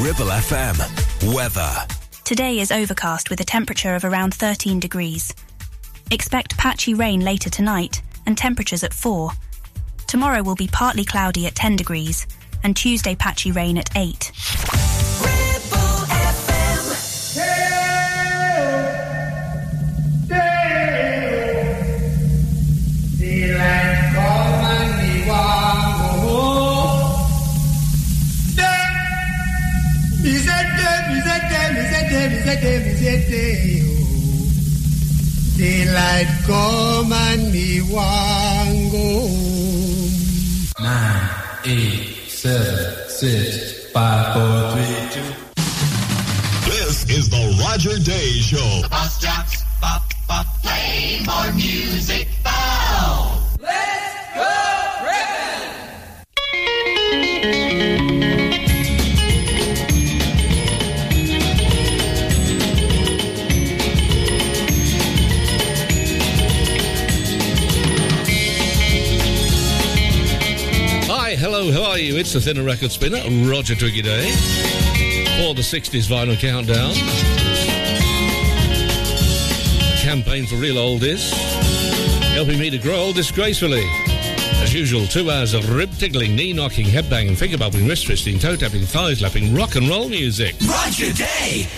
Ribble FM. Weather. Today is overcast with a temperature of around 13 degrees. Expect patchy rain later tonight and temperatures at 4. Tomorrow will be partly cloudy at 10 degrees and Tuesday patchy rain at 8. Daylight come and me want go home. Nine, eight, seven, six, five, four, three, two. This is the Roger Day Show. Bus jocks, pop, pop, play more music now. You? It's the Thinner Record Spinner, Roger Twiggy Day, for the 60s Vinyl Countdown. A campaign for real oldies, helping me to grow old disgracefully. As usual, two hours of rib tickling, knee knocking, head banging, finger bumping, wrist twisting, toe tapping, thighs lapping, rock and roll music. Roger Day!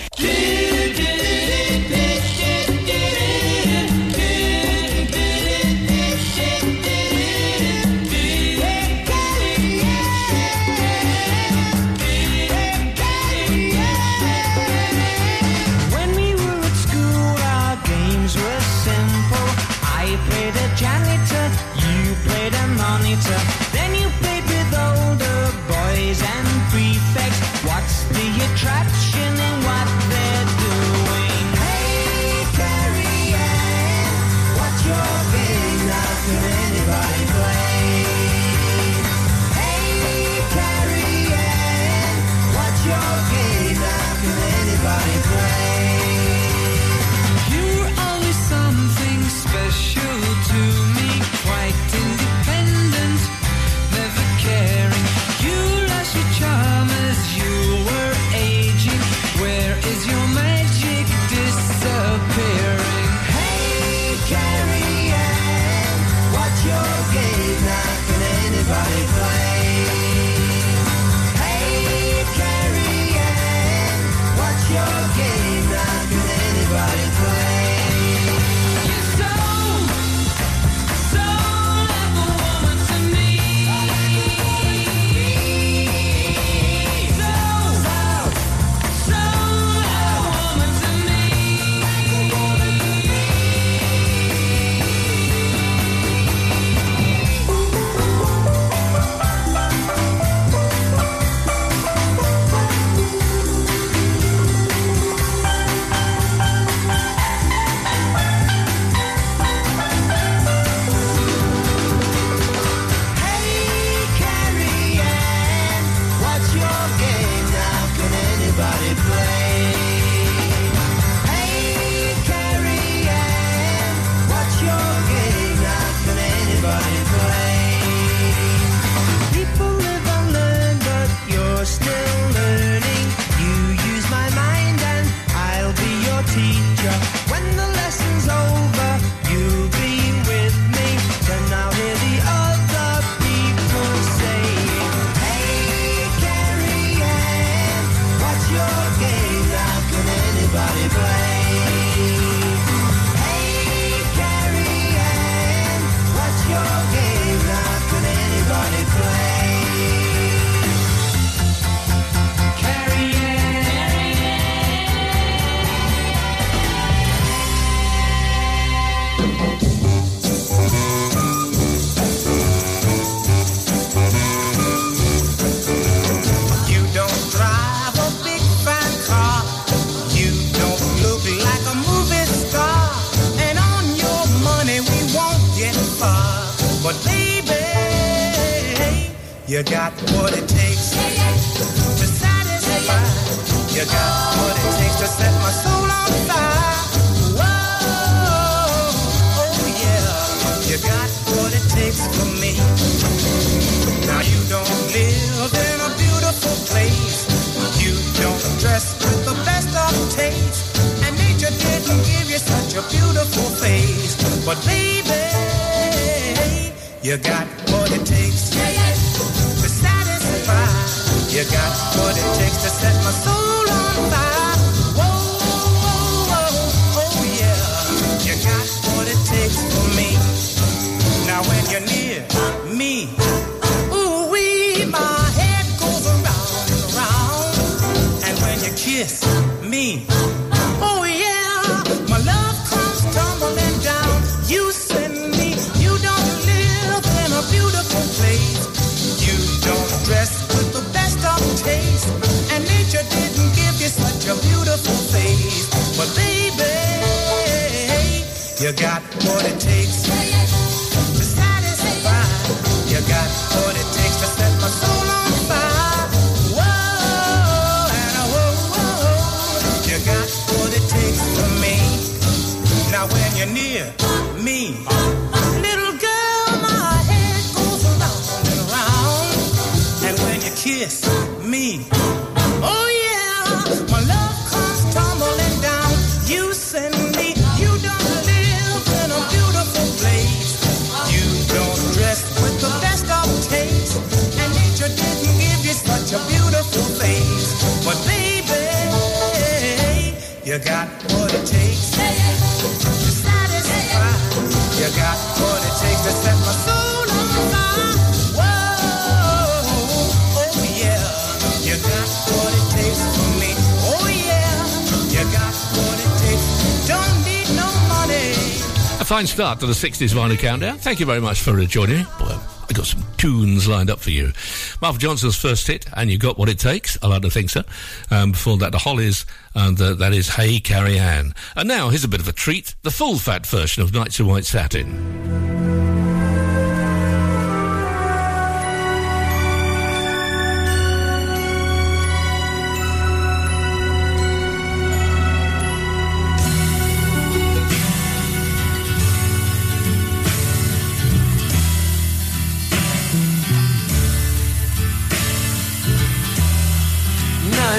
fine start to the 60s vinyl countdown. Thank you very much for uh, joining me. Boy, I got some tunes lined up for you. Marv Johnson's first hit, and you got what it takes. I like to think so. Um, before that, the Hollies, and the, that is Hey Carrie Anne. And now, here's a bit of a treat the full fat version of Nights in White Satin.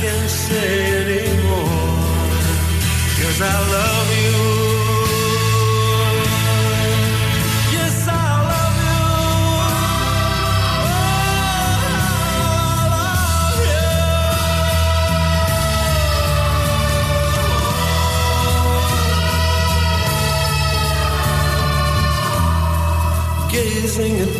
can say anymore. Cause I love you. Oh, Gazing at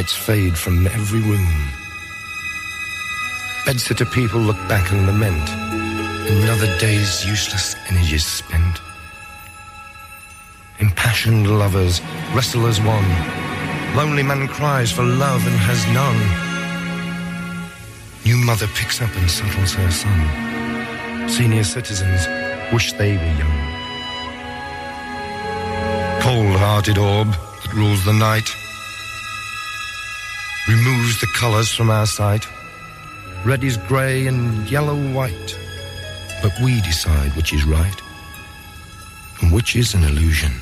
Lights fade from every room. Bedsitter people look back and lament. Another day's useless energies spent. Impassioned lovers wrestle as one. Lonely man cries for love and has none. New mother picks up and settles her son. Senior citizens wish they were young. Cold-hearted orb that rules the night removes the colours from our sight. Red is grey and yellow white, but we decide which is right and which is an illusion.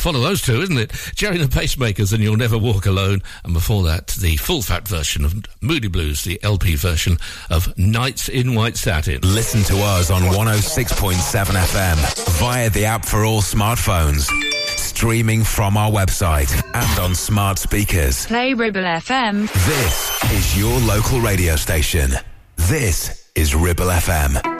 Follow those two, isn't it? Gerry and the Pacemakers and You'll Never Walk Alone. And before that, the full fat version of Moody Blues, the LP version of Nights in White Satin. Listen to us on 106.7 FM via the app for all smartphones. Streaming from our website and on smart speakers. Play Ribble FM. This is your local radio station. This is Ribble FM.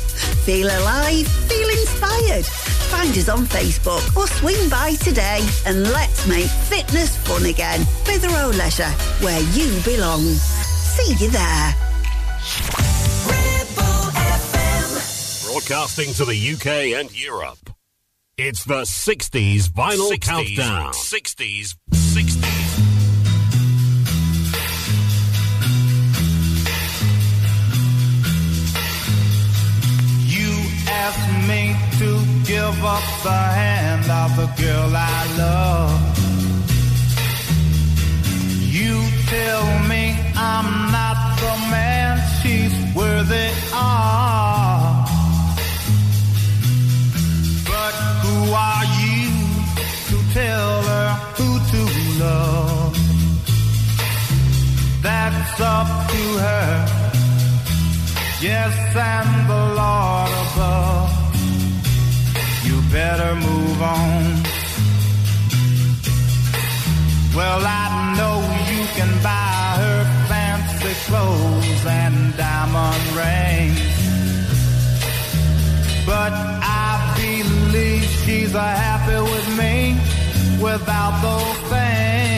Feel alive, feel inspired. Find us on Facebook or swing by today and let's make fitness fun again. with Clitheroe Leisure, where you belong. See you there. Ribble FM. Broadcasting to the UK and Europe. It's the 60s vinyl 60s, countdown. 60s, 60s. Asked me to give up the hand of the girl I love. You tell me I'm not the man she's worthy of. But who are you to tell her who to love? That's up to her. Yes, and the Lord above. You better move on. Well, I know you can buy her fancy clothes and diamond rings. But I believe she's happy with me without those things.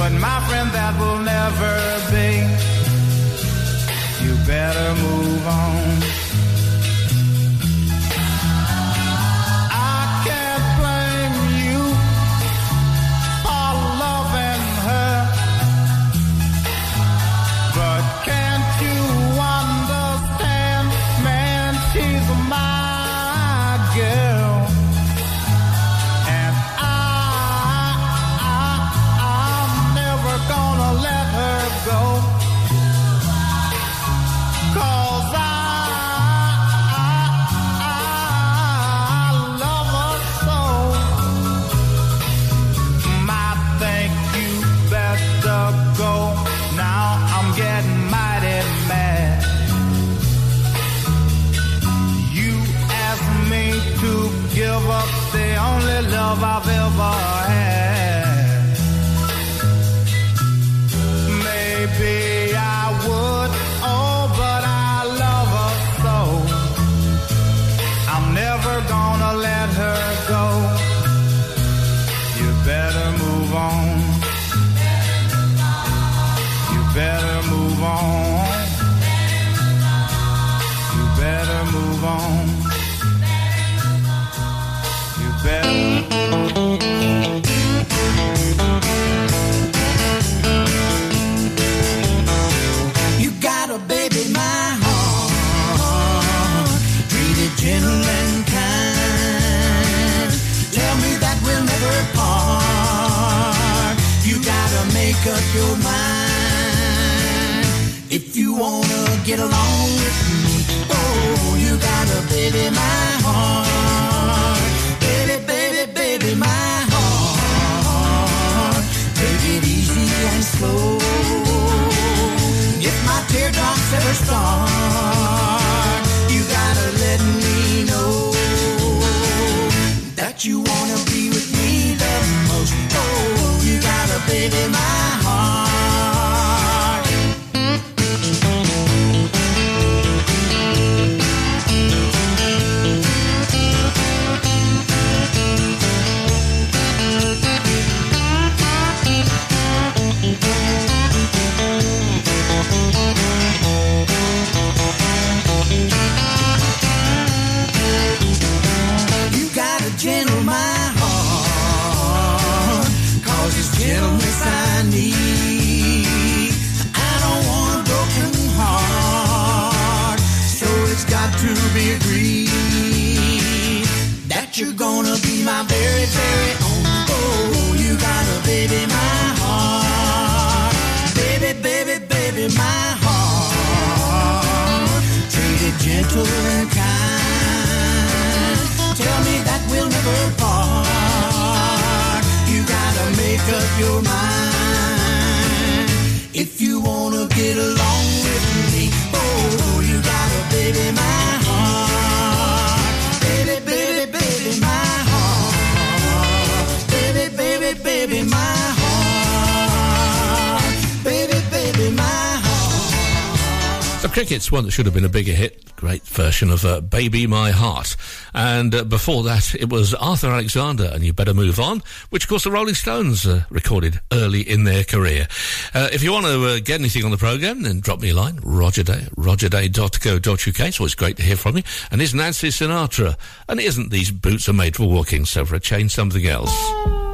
But my friend, that will never be. You better move on. I've ever your mind. If you wanna get along with me, oh, you gotta baby mind. one that should have been a bigger hit, great version of uh, Baby My Heart. And uh, before that, it was Arthur Alexander and You Better Move On, which, of course, the Rolling Stones uh, recorded early in their career. Uh, if you want to uh, get anything on the programme, then drop me a line, rogerday, rogerday.co.uk. It's always great to hear from you. And is Nancy Sinatra. And isn't these boots are made for walking, so for a change, something else.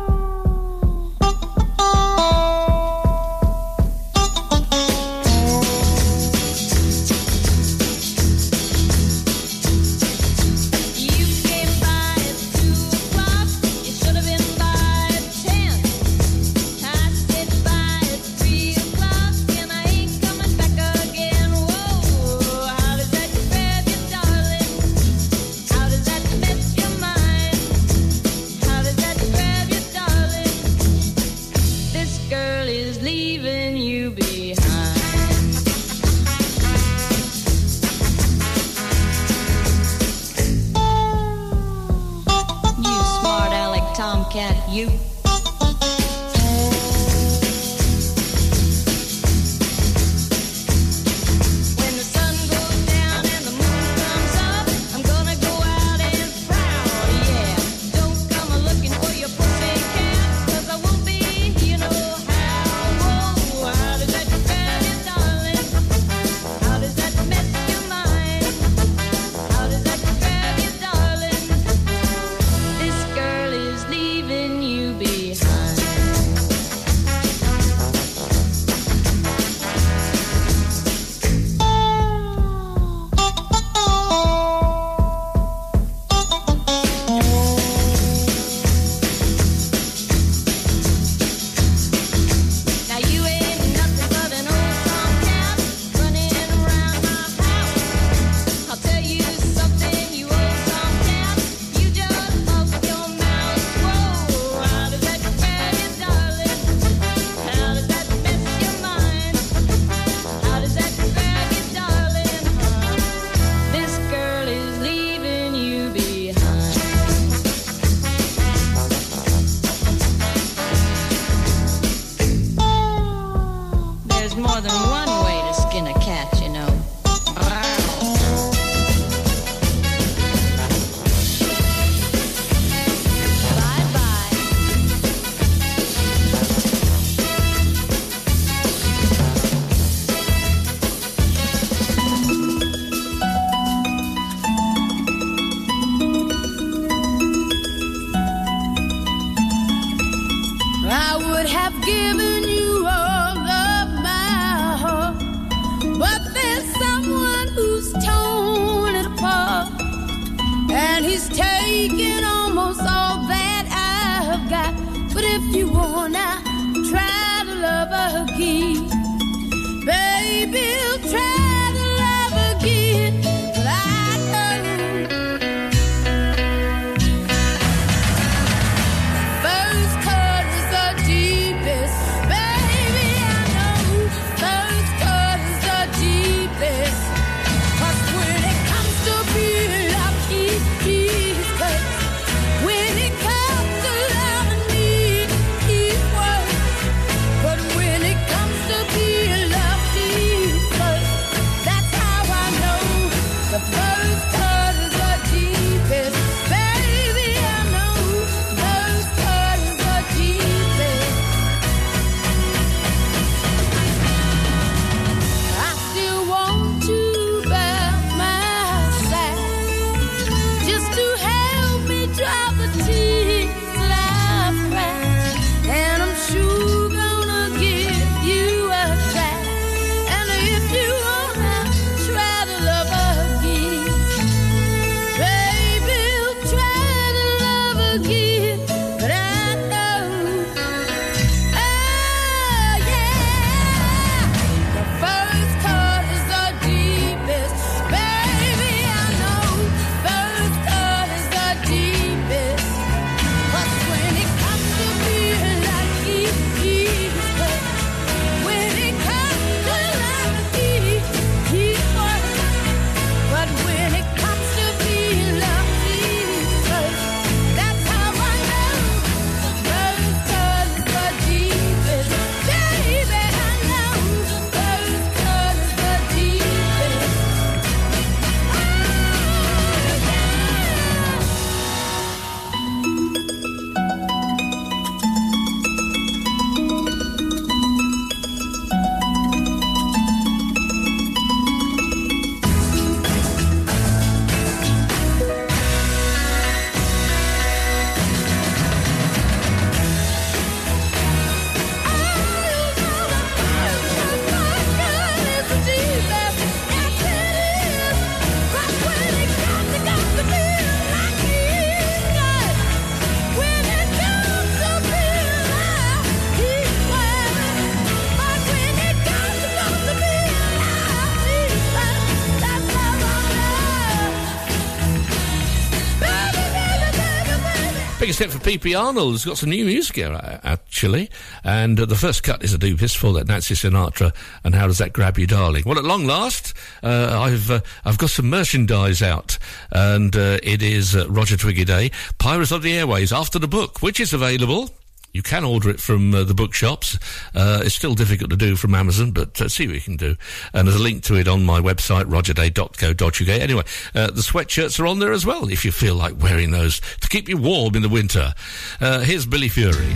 Biggest hit for PP Arnold. He's got some new music here, actually. And uh, the first cut is a deepest for that Nancy Sinatra. And how does that grab you, darling? Well, at long last, uh, I've uh, I've got some merchandise out, and uh, it is uh, Roger Twiggy Day, Pirates of the Airways, after the book, which is available. You can order it from uh, the bookshops. Uh, it's still difficult to do from Amazon, but uh, see what you can do. And there's a link to it on my website, rogerday.co.uk. Anyway, uh, the sweatshirts are on there as well, if you feel like wearing those to keep you warm in the winter. Uh, here's Billy Fury.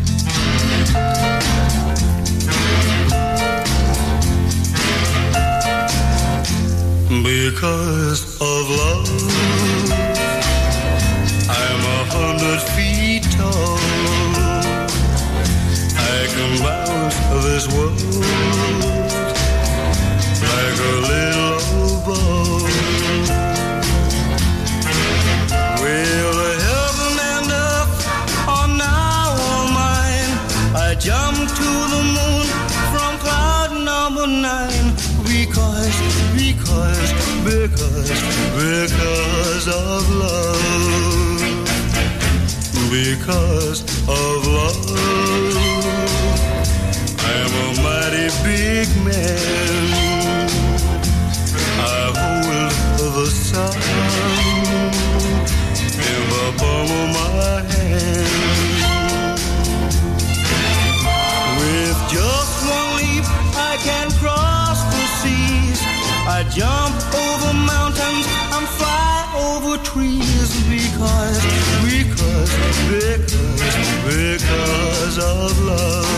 Because of love, this world like a little ball. Well, heaven and earth are now all mine. I jumped to the moon from cloud number nine because, because, because, because of love. Because of love, I am a mighty big man. I hold the sun in the palm of my hand. With just one leap, I can cross the seas. I jump over mountains and fly over trees because, because, because, because of love.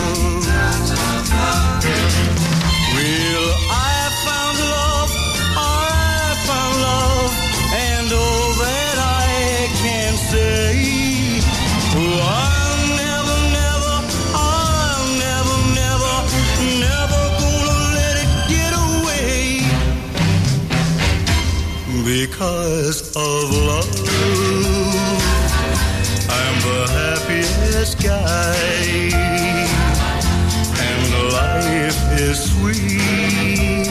because of love. I'm the happiest guy, and life is sweet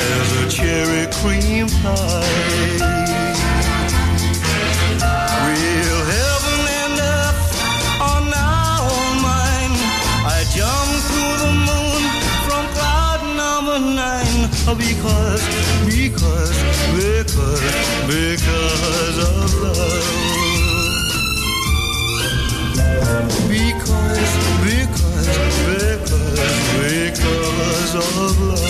as a cherry cream pie. pieces of love.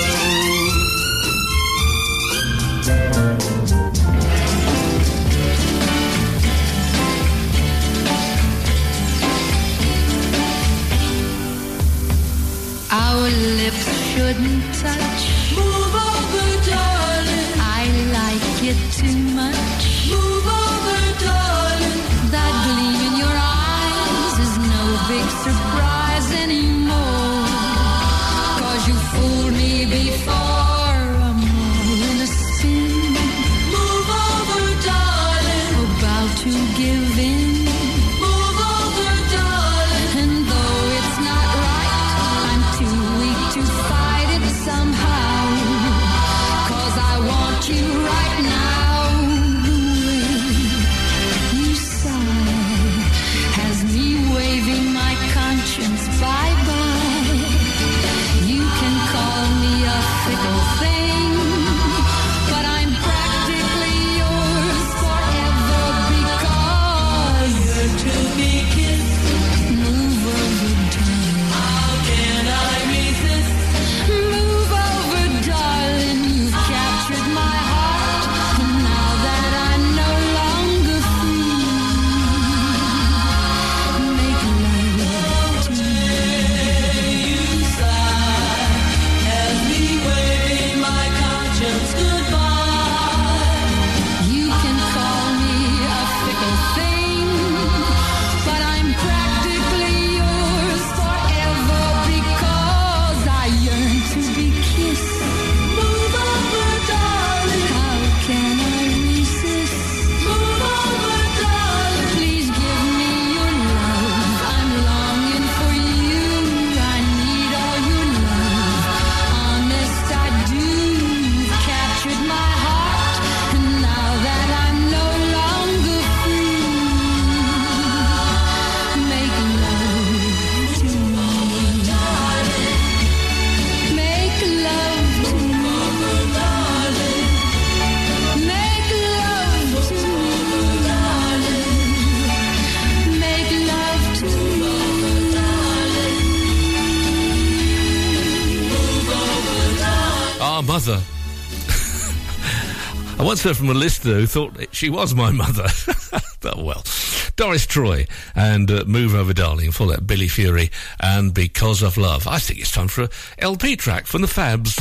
Our lips shouldn't touch was her from a listener who thought she was my mother. oh, well. Doris Troy and uh, Move Over Darling, For that, Billy Fury and Because of Love. I think it's time for a LP track from the Fabs.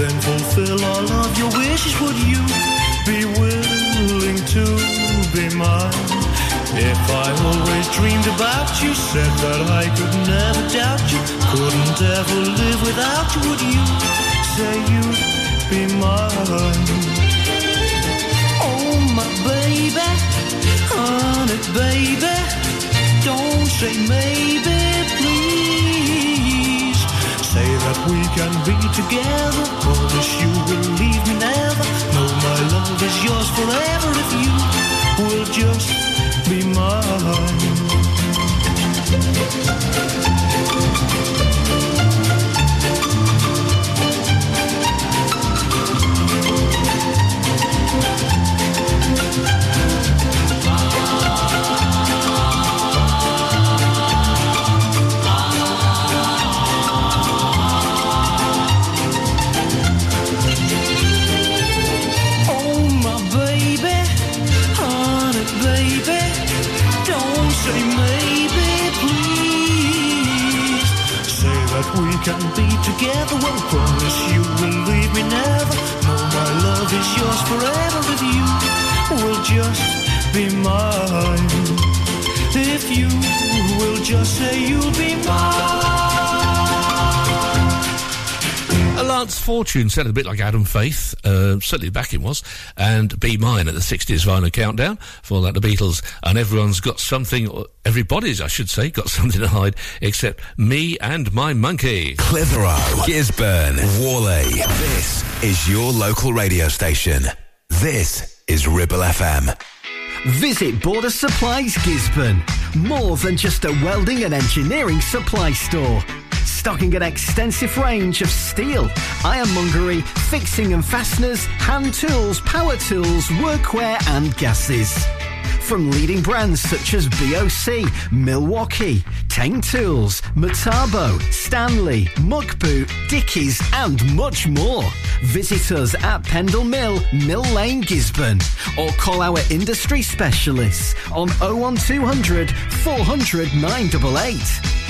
Then fulfill all of your wishes. Would you be willing to be mine? If I always dreamed about you, said that I could never doubt you, couldn't ever live without you, would you say you'd be mine? Oh, my baby, honey, baby, don't say maybe, we can be together, promise you will leave me never. No, my love is yours forever if you will just be mine. Can be together. Well, promise you will leave me never. No, my love is yours forever if you will just be mine. If you will just say you'll be mine. Lance Fortune sounded a bit like Adam Faith, uh, certainly back it was, and Be Mine at the 60s Vinyl Countdown, for that the Beatles, and everyone's got something, everybody's, I should say, got something to hide, except me and my monkey. Clitheroe, Gisburn, Whalley. This is your local radio station. This is Ribble FM. Visit Border Supplies Gisburn. More than just a welding and engineering supply store. Stocking an extensive range of steel, ironmongery, fixing and fasteners, hand tools, power tools, workwear and gases. From leading brands such as BOC, Milwaukee, Teng Tools, Metabo, Stanley, Muck Boot, Dickies and much more. Visit us at Pendle Mill, Mill Lane, Gisburn or call our industry specialists on 01200 400 988.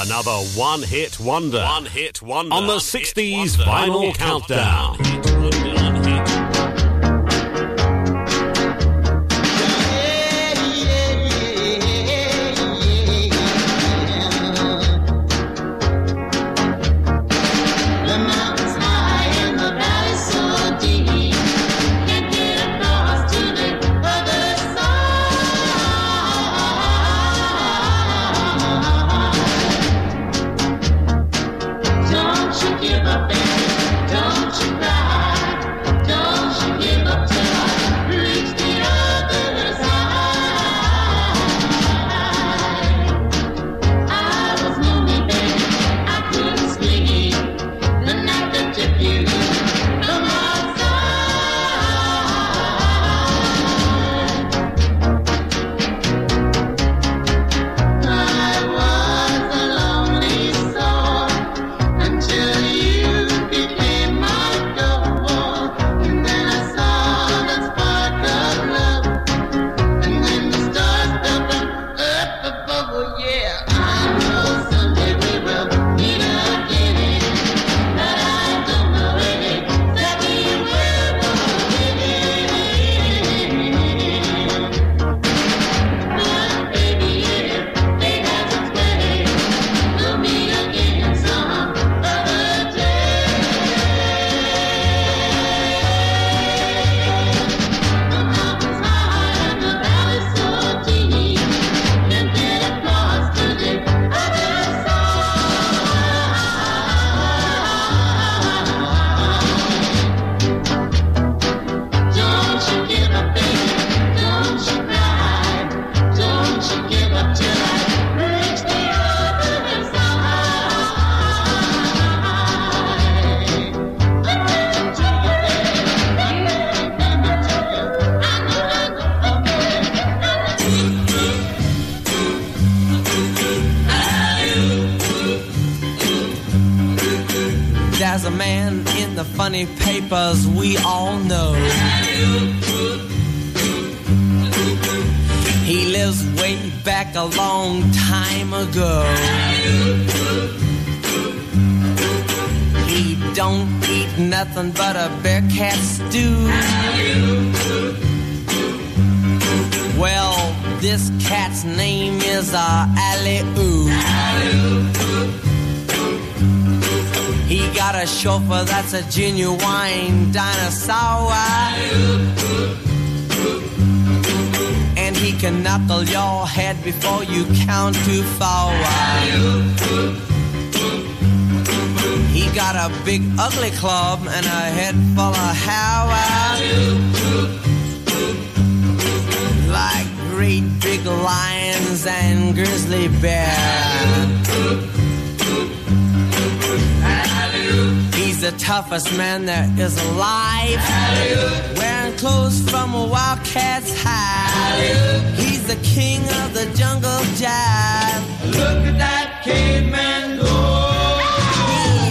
Another one hit wonder. One hit wonder. On the 60s vinyl countdown. A genuine dinosaur. And he can knuckle your head before you count to four. He got a big ugly club and a head full of hair. Like great big lions and grizzly bears. The toughest man there is alive. Wearing clothes from a wildcat's hide. He's the king of the jungle jive. Look at that caveman go.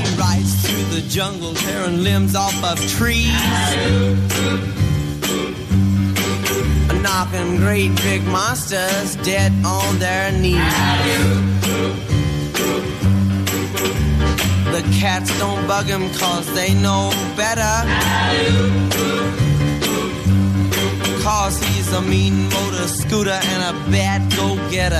He rides through the jungle, tearing limbs off of trees. Knocking great big monsters dead on their knees. Cats don't bug him cause they know better. Cause he's a mean motor scooter and a bad go getter.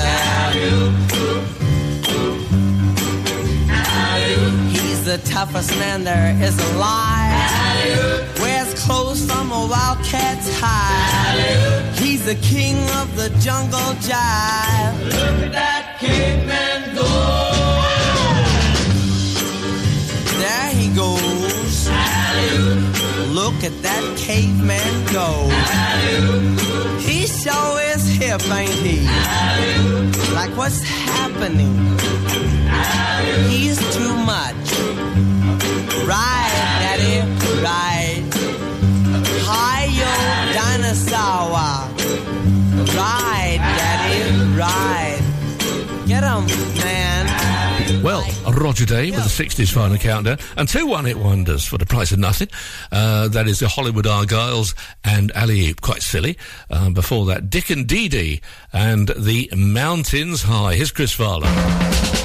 He's the toughest man there is alive. Wears clothes from a wildcat's hide. He's the king of the jungle jive. Look at that caveman go. Goes. Look at that caveman go. He sure is hip, ain't he? Like what's happening? He's too much. Right, daddy, right. Hi, yo, dinosaur. Right, daddy, right. Get him, man. Well, Roger Day with the 60s vinyl countdown and two one hit wonders for the price of nothing. Uh, that is the Hollywood Argyles and Ali quite silly. Um, before that, Dick and Dee Dee and the Mountains High. Here's Chris Farlowe.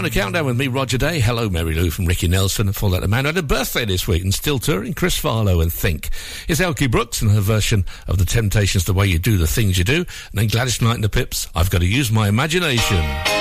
on a countdown with me, Roger Day. Hello, Mary Lou from Ricky Nelson and that, the Man. Had a birthday this week and still touring. Chris Farlowe and Think. It's Elkie Brooks and her version of The Temptations, The Way You Do the Things You Do. And then Gladys Knight and the Pips, I've Got to Use My Imagination.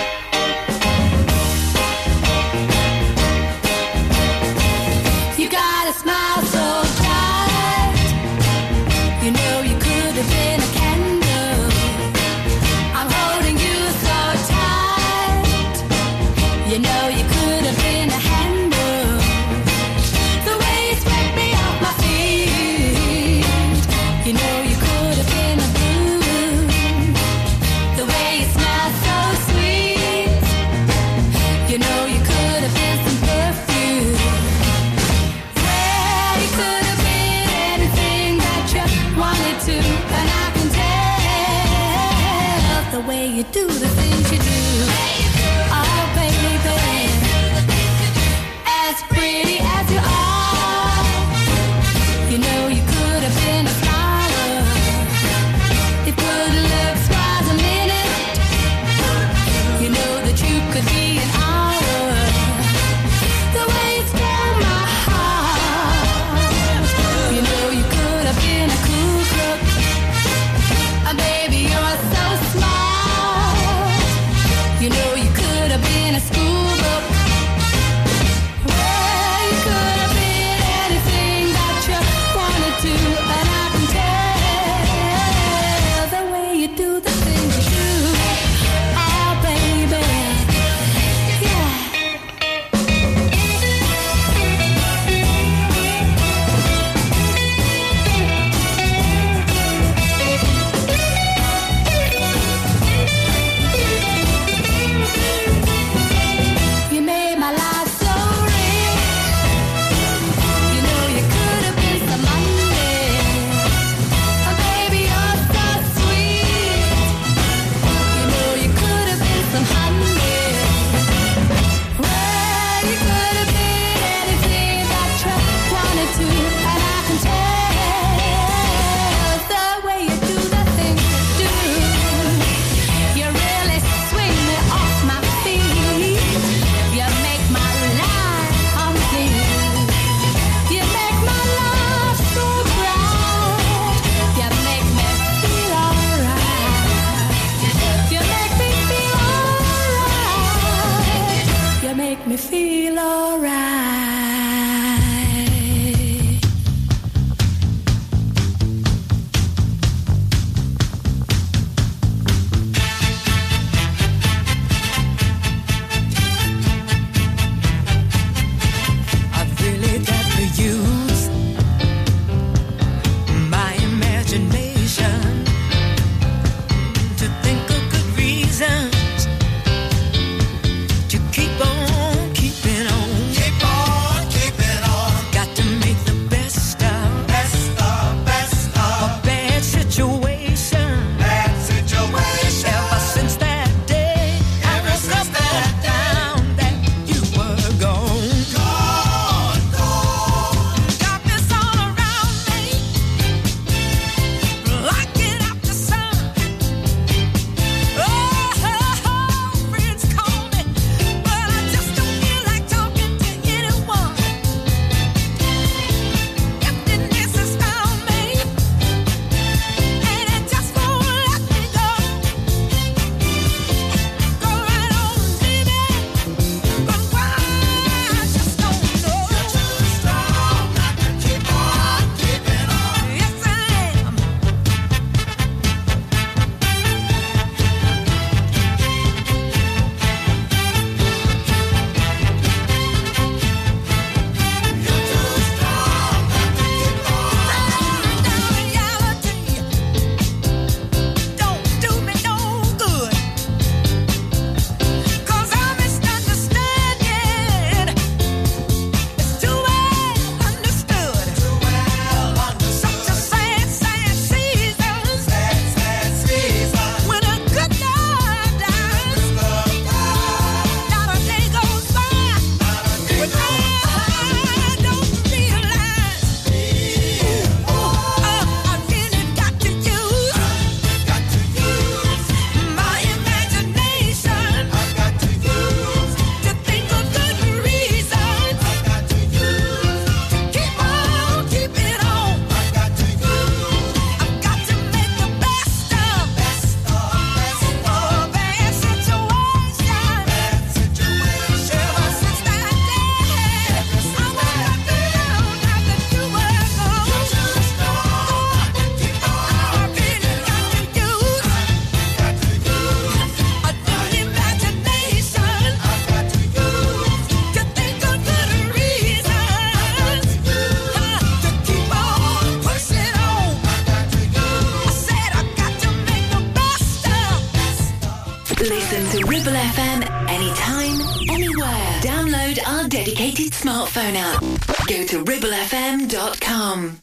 Smartphone app. Go to ribblefm.com.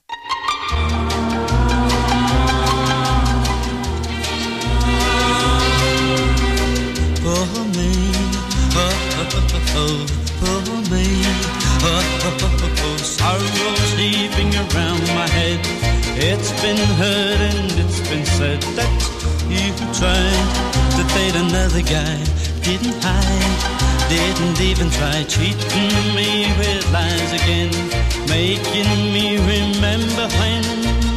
for me. Oh, oh, oh, oh, for me. Oh, oh, oh, oh, oh. Sorrow sleeping around my head. It's been heard and it's been said that you tried to date another guy. Didn't hide, didn't even try cheating me with lies again, making me remember when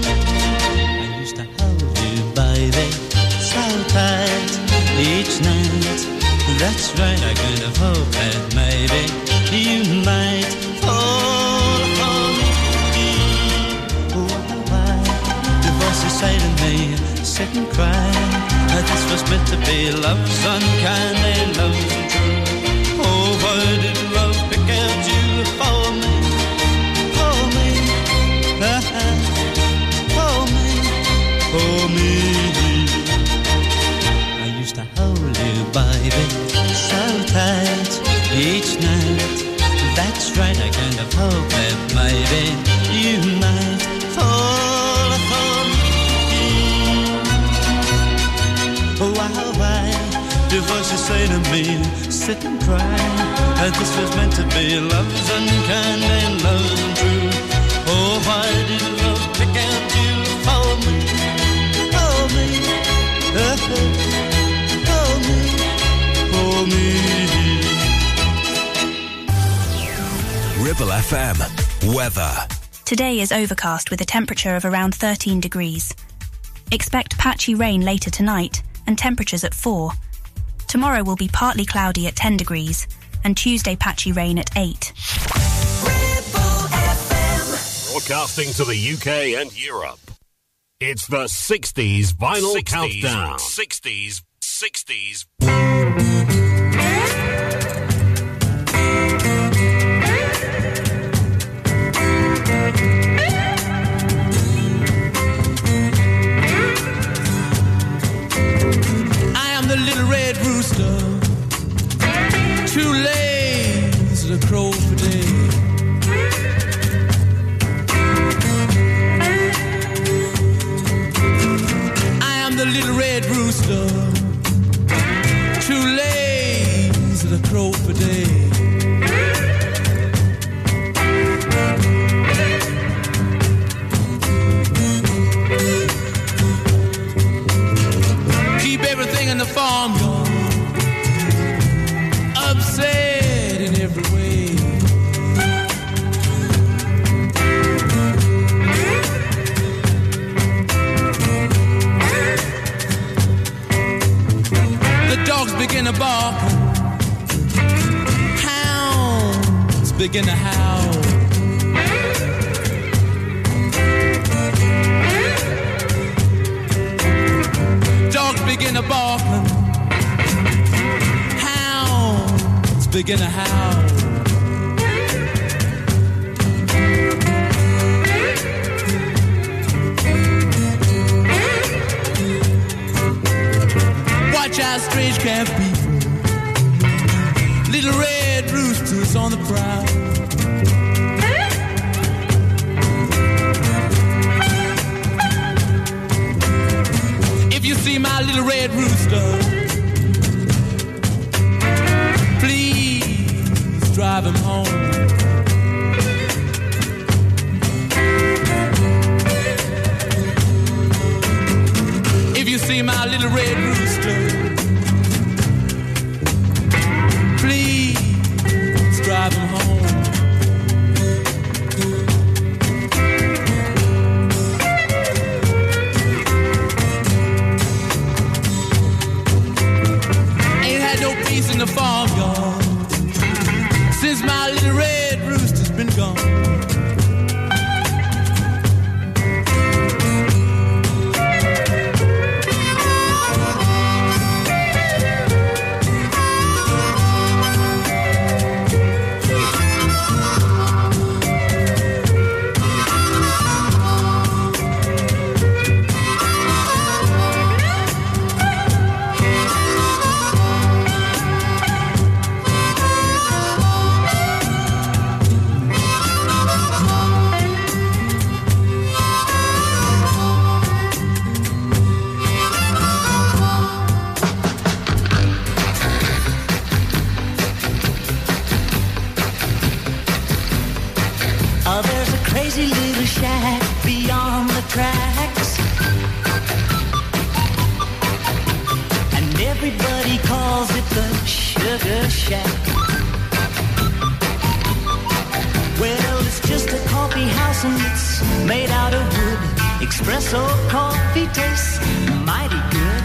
I used to hold you, baby, so tight each night. That's right, I kind of hope that maybe you might fall for me. Oh, Why the voices say to me, sit and cry. This was meant to be love's unkind and love's untrue. Say to me, sit and cry? That this was meant to be love's unkind and love's untrue. Oh, why did love pick out you for me? For me, for me, for me. Ribble FM. Weather. Today is overcast with a temperature of around 13 degrees. Expect patchy rain later tonight and temperatures at 4. Tomorrow will be partly cloudy at 10 degrees and Tuesday patchy rain at 8. Broadcasting to the UK and Europe. It's the 60s vinyl 60s, countdown. 60s, 60s. The upset in every way. The dogs begin to bark, hounds begin to howl. Begin to bark, hounds begin to howl. Watch out, strange camp people. Little red roosters on the prowl. My little red rooster, please drive him home. If you see my little red rooster, it's made out of wood. Espresso coffee tastes mighty good.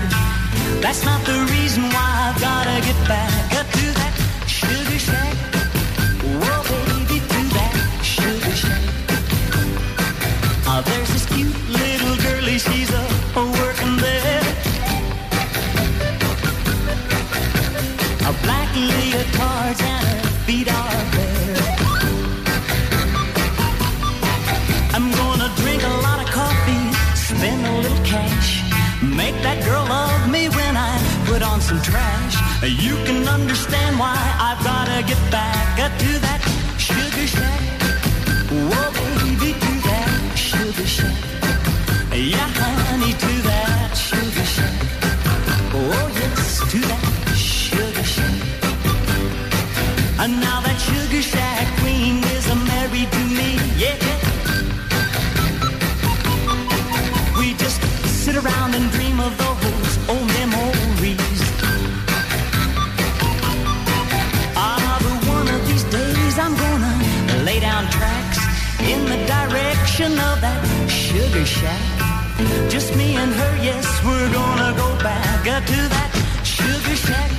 That's not the reason why I've gotta get back up to that Sugar Shack. You can understand why I've gotta get back of that sugar shack. Just me and her, yes, we're gonna go back uh, to that sugar shack.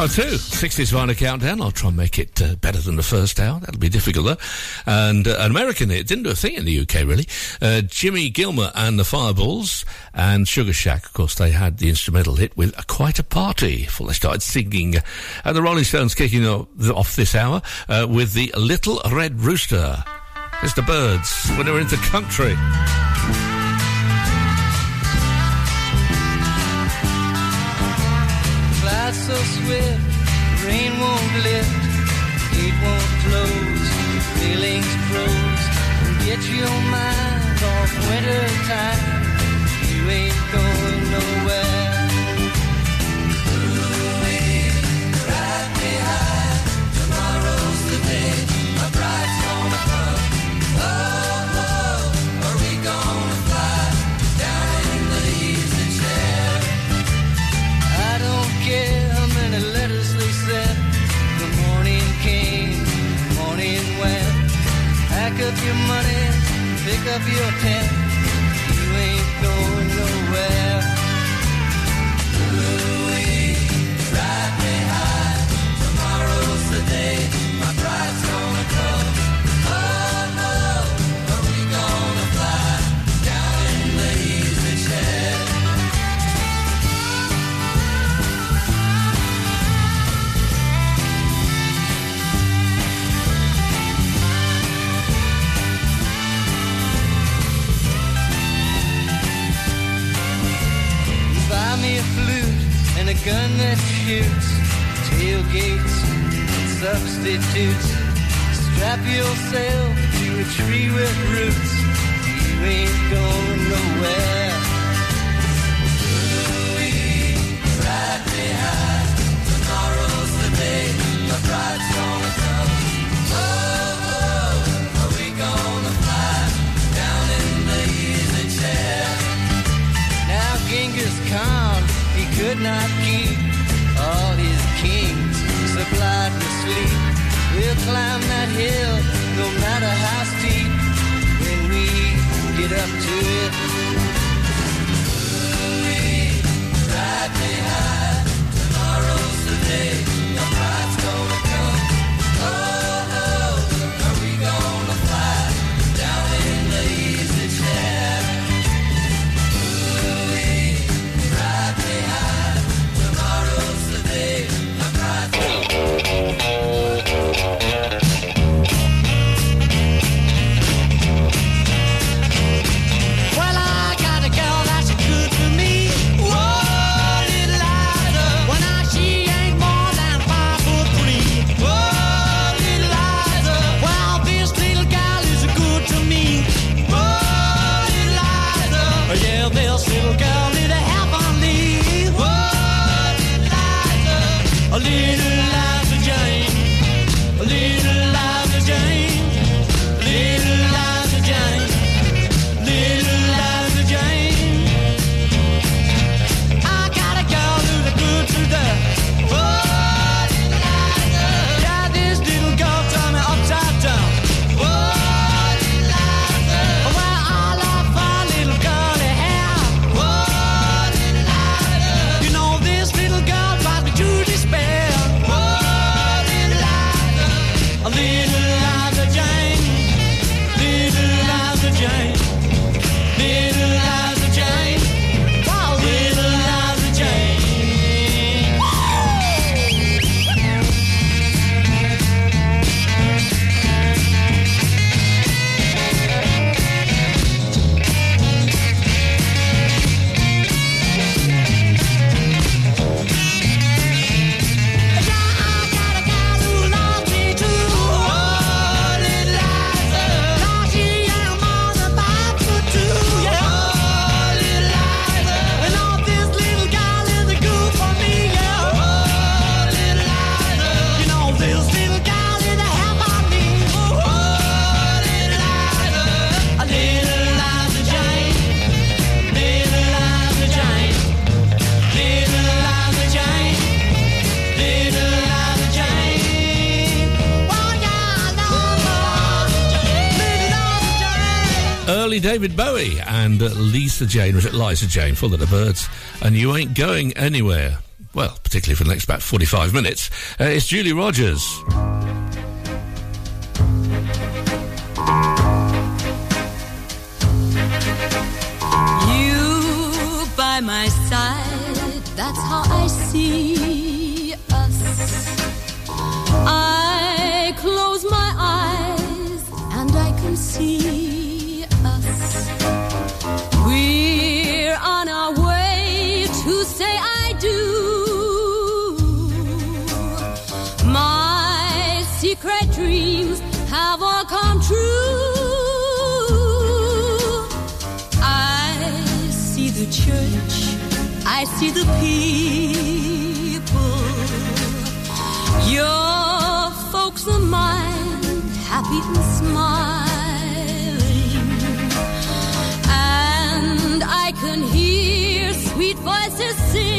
Hour two, 60s Vinyl Countdown. I'll try and make it uh, better than the first hour. That'll be difficult, though. And uh, an American hit. Didn't do a thing in the UK, really. Uh, Jimmy Gilmer and the Fireballs and Sugar Shack. Of course, they had the instrumental hit with a, Quite a Party before they started singing. And the Rolling Stones kicking off, off this hour uh, with the Little Red Rooster. It's the Byrds when they're in the country. So rain won't lift, gate won't close, feelings froze. Get your mind off winter time, you ain't going nowhere. Up your tent. Gun that shoots, tailgates and substitutes. Strap yourself to a tree with roots. You ain't going nowhere. Ride. Tomorrow's the day. Gonna come. Oh, oh, are we gonna fly down in the easy chair? Now Genghis Khan, he could not keep all his kings supplied with sleep. We'll climb that hill, no matter how steep, when we get up to it. Louis, ride me high. Tomorrow's the day. Your bride's gonna early David Bowie and Lisa Jane, was it Lisa Jane, full of the Byrds, and you ain't going anywhere. Well, particularly for the next about 45 minutes. Uh, it's Julie Rogers. You by my I see the people. Your folks are mine, happy and smiling. And I can hear sweet voices sing.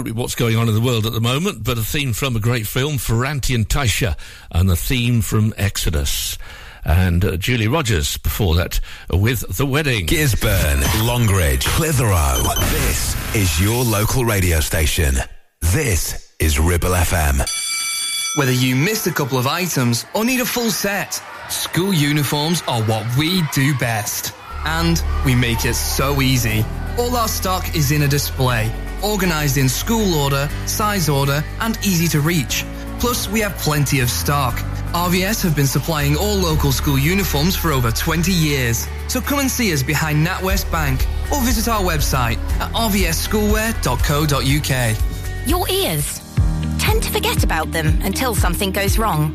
Appropriate what's going on in the world at the moment, but a theme from a great film, Ferrante and Teicher, and the theme from Exodus. And uh, Julie Rogers before that uh, with The Wedding. Gisburn, Longridge, Clitheroe. This is your local radio station. This is Ribble FM. Whether you missed a couple of items or need a full set, school uniforms are what we do best. And we make it so easy. All our stock is in a display, organized in school order, size order, and easy to reach. Plus, we have plenty of stock. RVS have been supplying all local school uniforms for over 20 years. So come and see us behind NatWest Bank or visit our website at rvsschoolwear.co.uk. Your ears. Tend to forget about them until something goes wrong.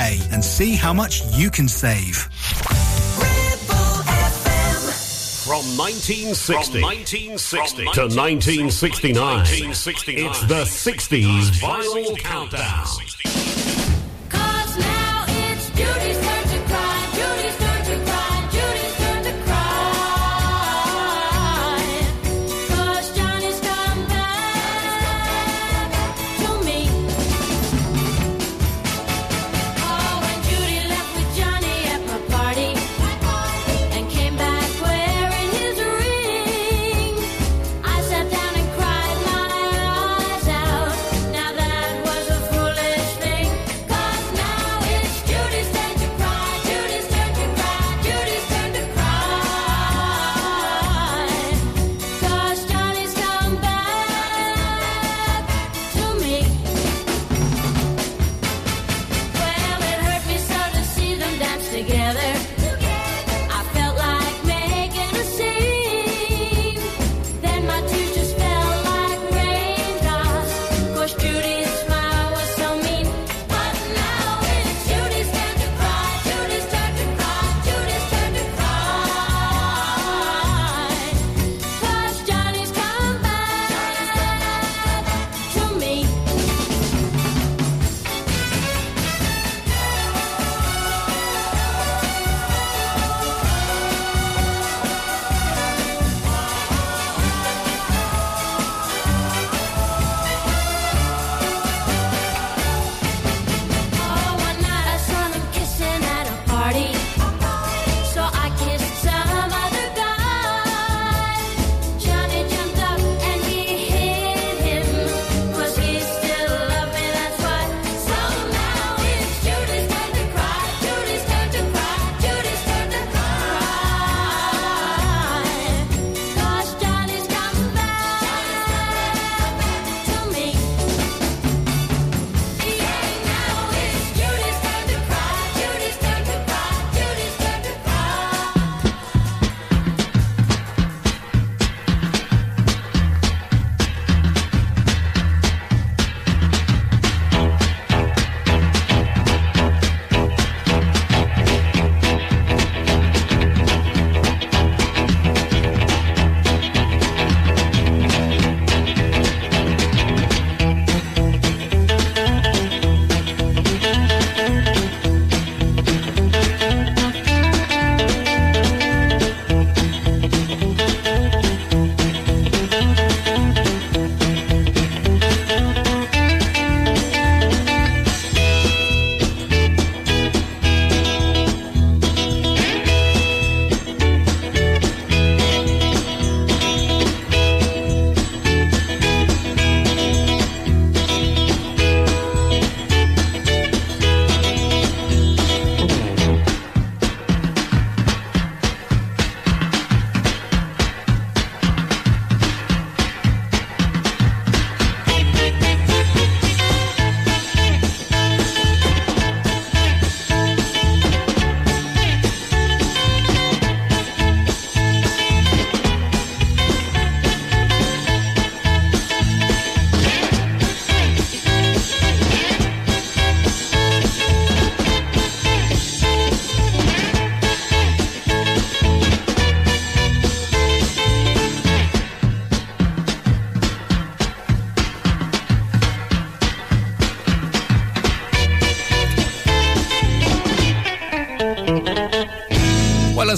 and see how much you can save. From 1960, to 1969, it's the 60s Vinyl Countdown.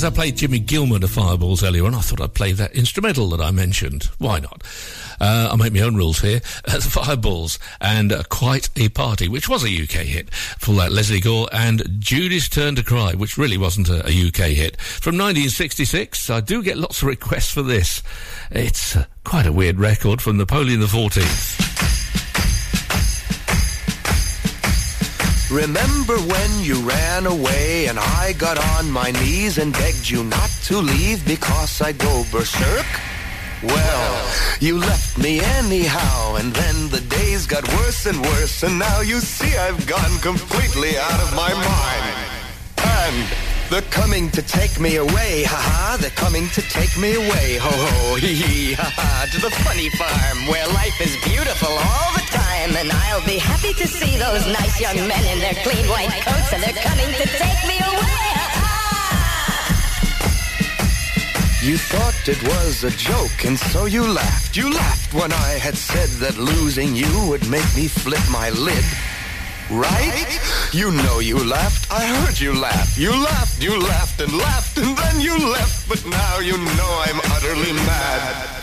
I played Jimmy Gilmer of Fireballs earlier on, I thought I'd play that instrumental that I mentioned. Why not? Uh, I'll make my own rules here. The Fireballs and uh, Quite a Party, which was a UK hit for that Lesley Gore, and Judy's Turn to Cry, which really wasn't a, a UK hit. From 1966, I do get lots of requests for this. It's uh, quite a weird record from Napoleon the 14th. Remember when you ran away and I got on my knees and begged you not to leave because I'd go berserk? Well, you left me anyhow, and then the days got worse and worse, and now you see I've gone completely out of my mind. And they're coming to take me away, ha-ha, they're coming to take me away, ho-ho, hee-hee, ha-ha, to the funny farm where life is beautiful all the time, and I'll be happy to see those nice young men in their clean white coats, and they're coming to take me away, You thought it was a joke, and so you laughed. You laughed when I had said that losing you would make me flip my lid. Right? You know you laughed. I heard you laugh. You laughed, you laughed and laughed, and then you left. But now you know I'm utterly mad.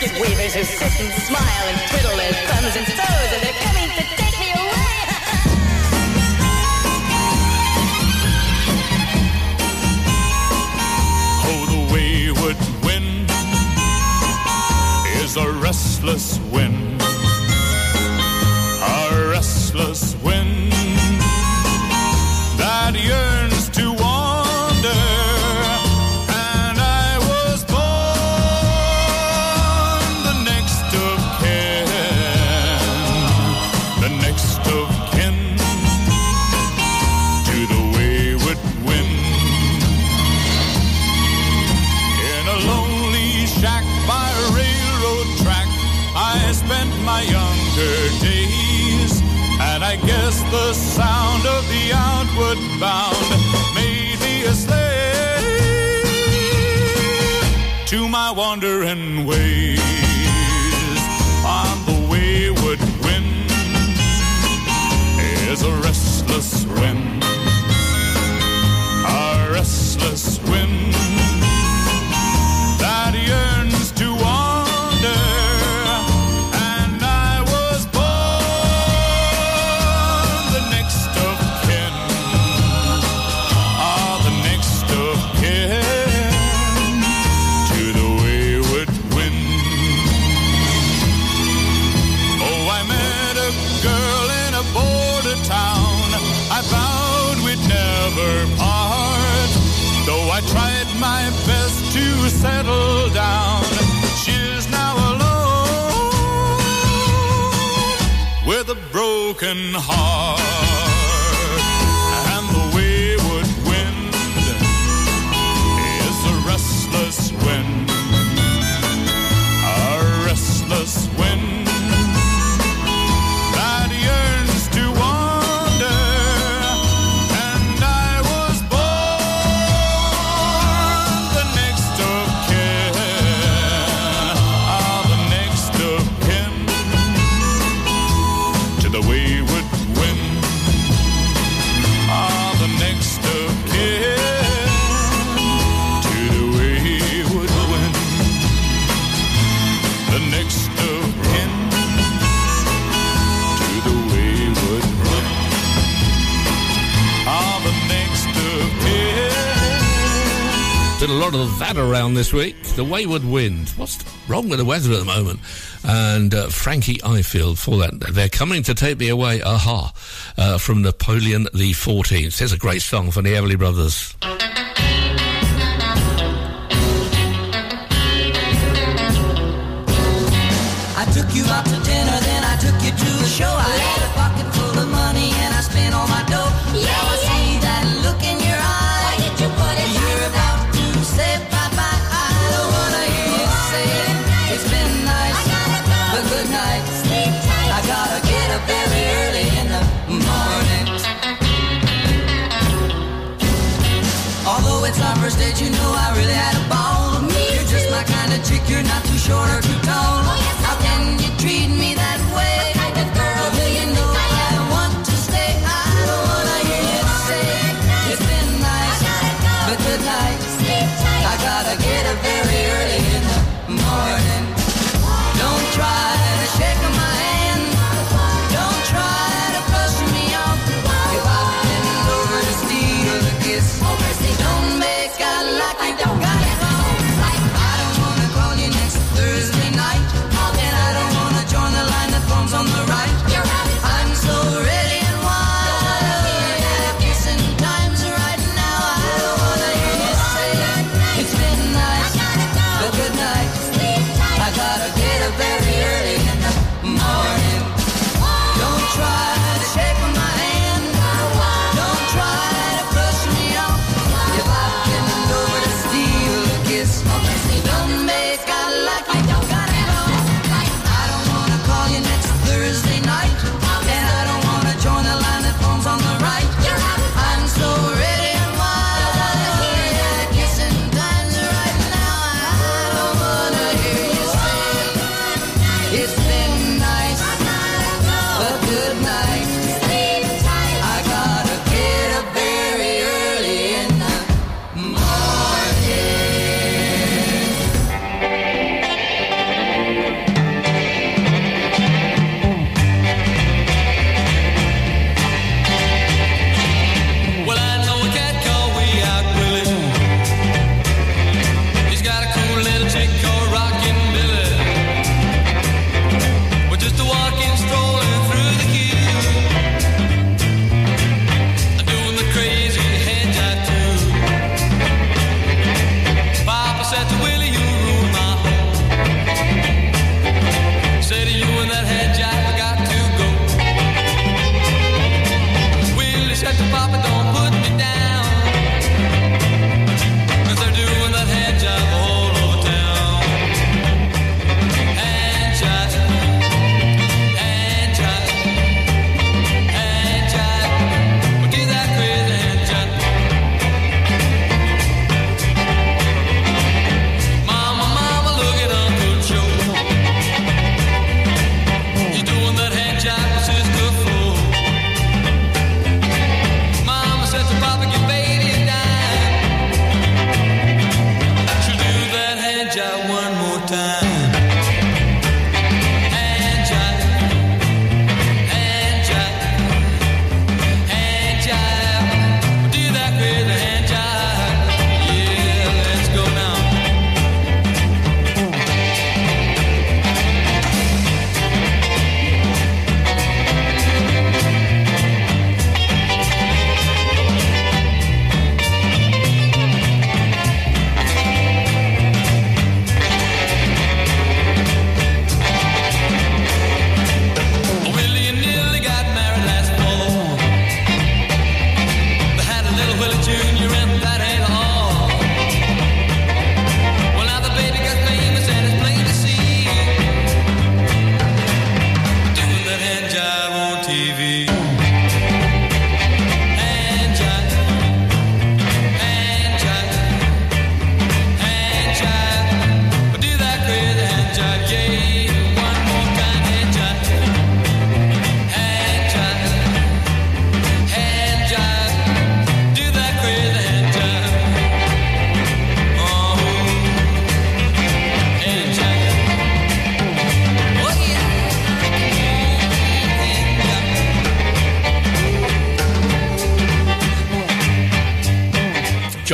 basket weavers who sit and smile and twiddle their thumbs and toes, and they're coming to take me away. Oh, the wayward wind is a restless wind, a restless wind that yearns the sound of the outward bound made me a slave to my wandering ways. On the wayward wind is a restless wind, the next of kin to the wayward ah, the next of kin. Did a lot of that around this week. The Wayward Wind. What's wrong with the weather at the moment? and uh, Frankie Ifield for that. They're coming to take me away, aha, uh, from Napoleon the 14th. It's a great song from the Everly Brothers. show up.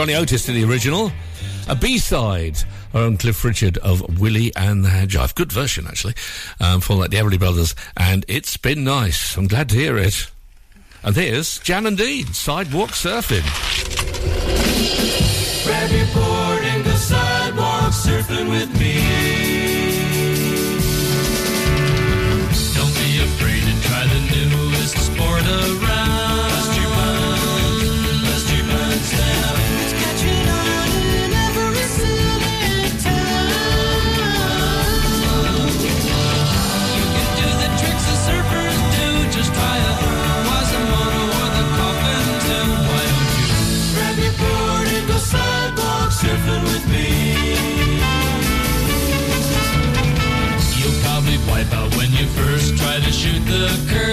Johnny Otis did the original. A B-side, our own Cliff Richard of Willie and the Hand Jive. Good version, actually, um, for like the Everly Brothers. And it's been nice. I'm glad to hear it. And here's Jan and Dean, Sidewalk Surfing. Grab your board and go sidewalk surfing with me. Don't be afraid to try the newest sport around. The curve.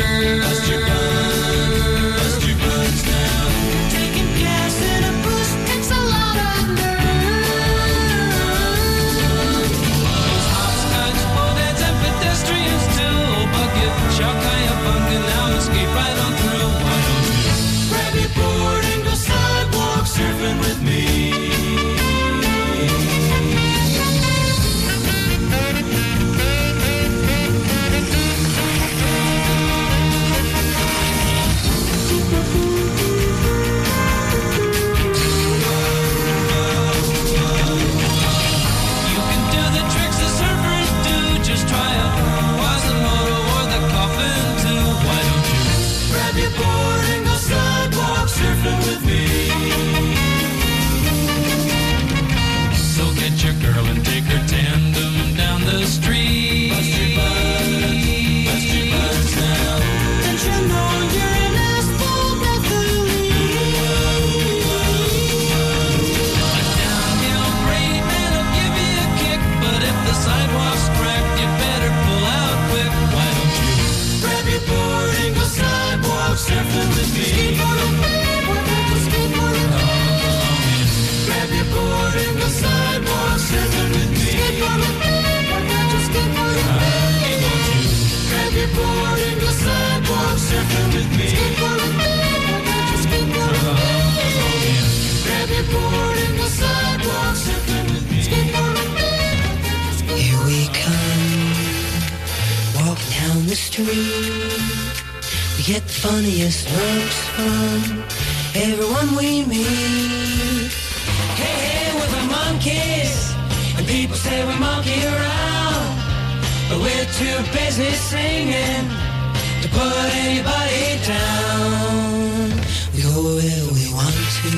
Street. We get the funniest looks from everyone we meet. Hey, hey, we're the Monkees, and people say we monkey around, but we're too busy singing to put anybody down. We go where we want to,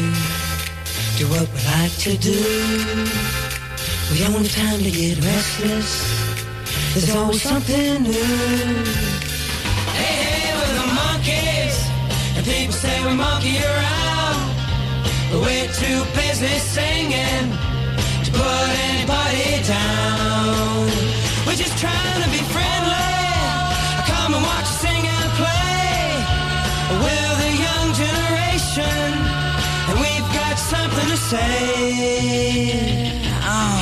do what we like to do. We don't have time to get restless. There's always something new. People say we monkey around, but we're too busy singing to put anybody down. We're just trying to be friendly. Come and watch us sing and play. We're the young generation, and we've got something to say. Ah.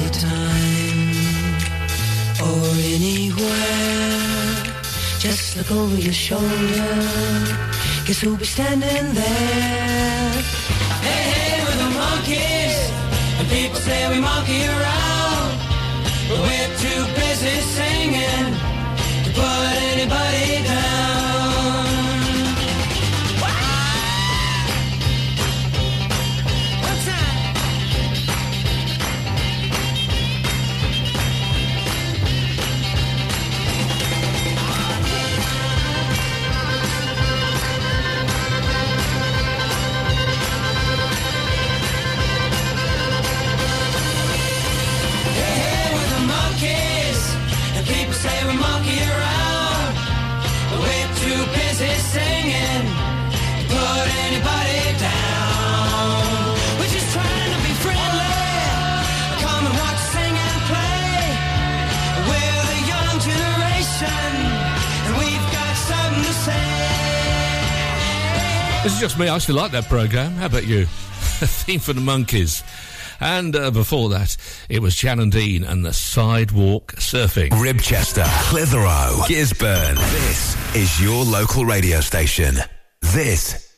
Anytime or anywhere, just look over your shoulder. Guess who'll be standing there? Hey, hey, we're the Monkees, and people say we monkey around, but we're too busy This is just me. I still like that program. How about you? Theme for the Monkees. And uh, before that, it was and Dean and the Sidewalk Surfing. Ribchester, Clitheroe, Gisburn. This is your local radio station. This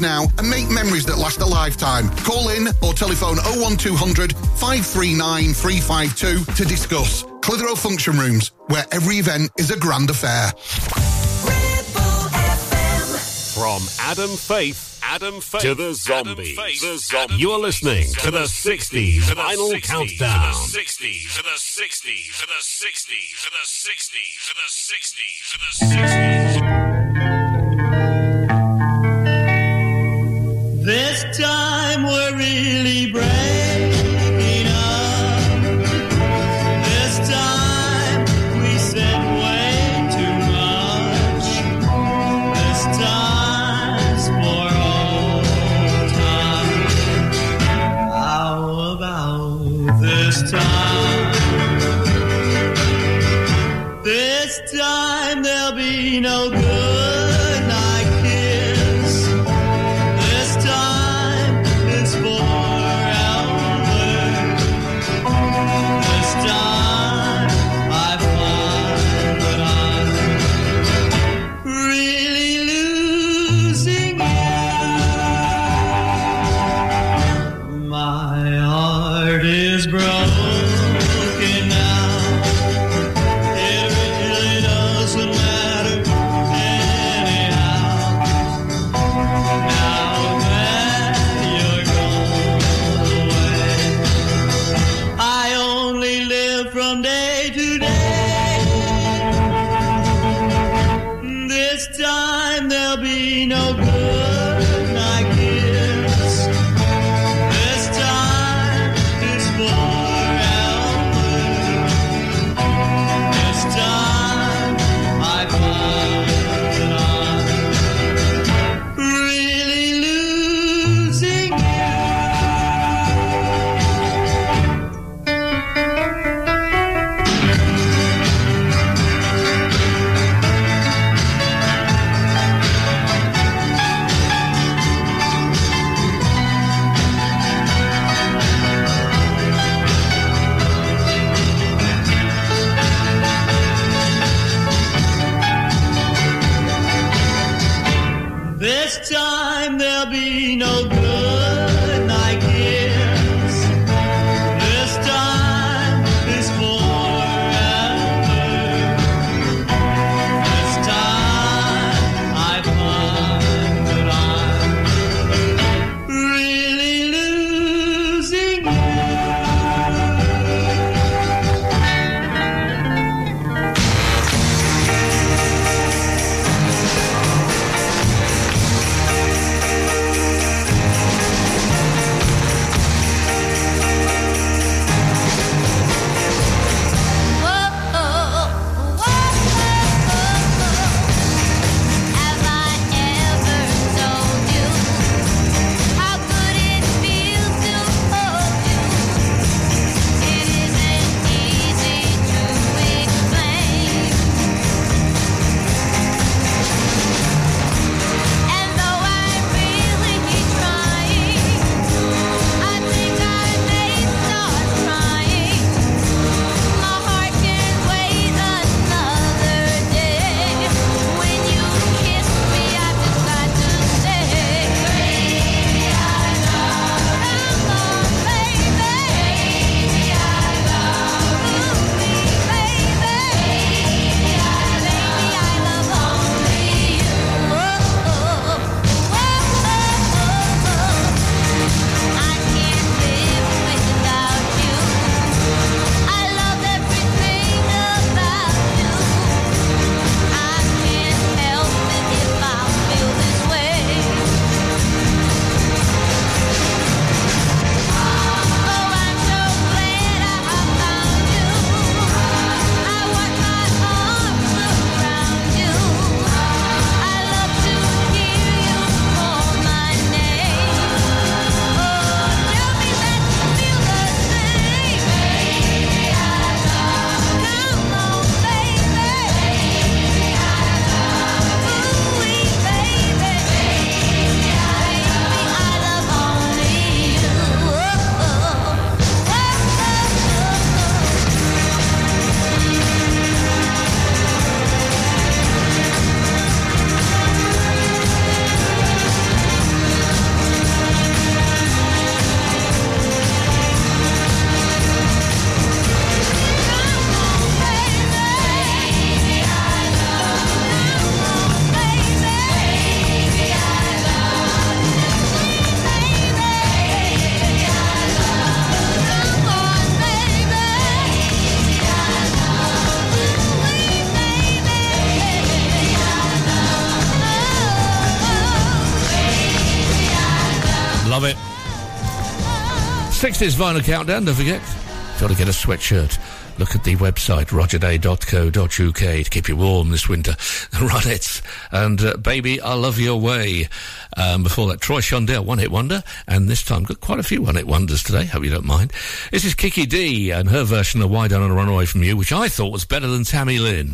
now and make memories that last a lifetime. Call in or telephone 01200 539 352 to discuss. Clitheroe Function Rooms, where every event is a grand affair. From Adam Faith, Adam Faith to the zombies. the zombie. You're listening to the 60s Vinyl Countdown. To the 60s, to the 60s, to the 60s, to the 60s, to the 60s, to the 60s. This time we're really breaking is Vinyl Countdown, don't forget. If you want to get a sweatshirt, look at the website, rogerday.co.uk, to keep you warm this winter. Run it. and uh, Baby, I Love Your Way. Um, before that, Troy Shondell, One Hit Wonder, and this time got quite a few One Hit Wonders today, hope you don't mind. This is Kiki Dee and her version of Why Don't I Run Away From You, which I thought was better than Tammy Lynn.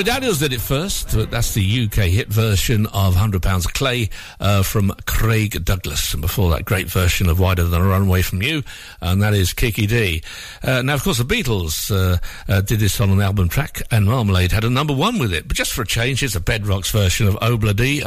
Medallions did it first, that's the UK hit version of £100 of Clay uh, from Craig Douglas. And before that, great version of Why Don't I Run Away from you, and that is Kiki Dee. Uh, now, of course, the Beatles uh, uh, did this on an album track, and Marmalade had a number one with it. But just for a change, it's a Bedrocks version of Obla Dee,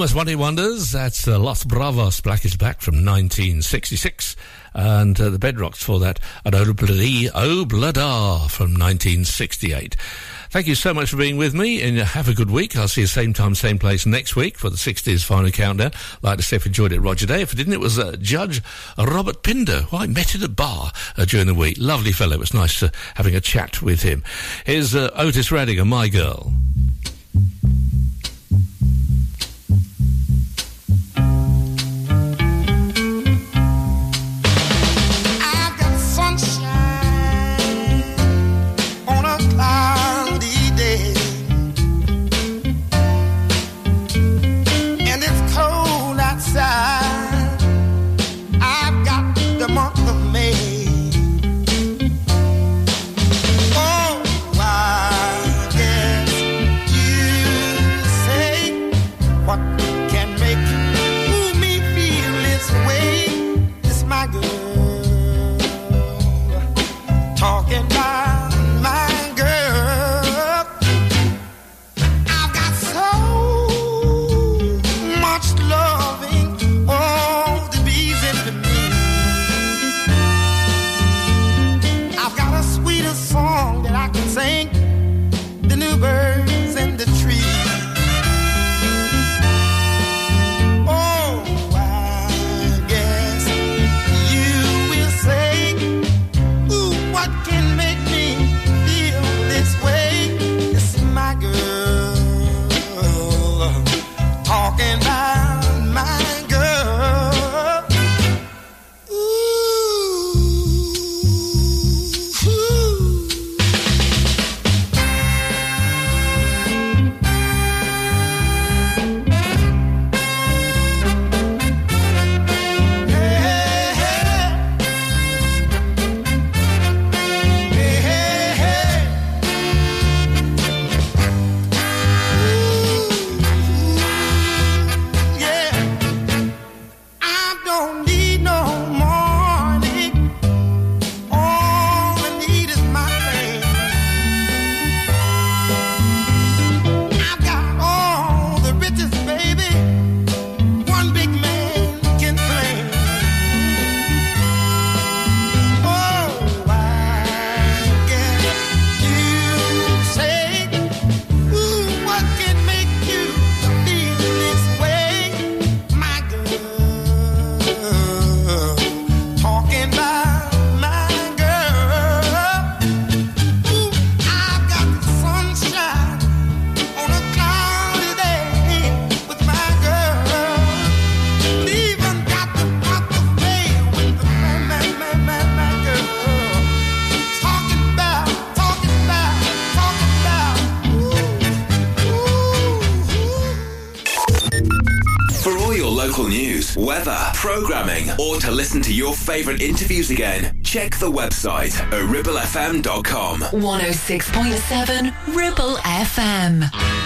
Almost One Wonders. That's uh, Los Bravos, Black is Black from 1966. And uh, the Bedrocks for that. And Obladi Oblada from 1968. Thank you so much for being with me and have a good week. I'll see you same time, same place next week for the 60s Vinyl Countdown. like to say if you enjoyed it, Roger Day. If you didn't, it was uh, Judge Robert Pinder, who I met at a bar uh, during the week. Lovely fellow. It was nice uh, having a chat with him. Here's uh, Otis Redding and My Girl. Listen to your favourite interviews again, check the website at ribblefm.com. 106.7 Ribble FM.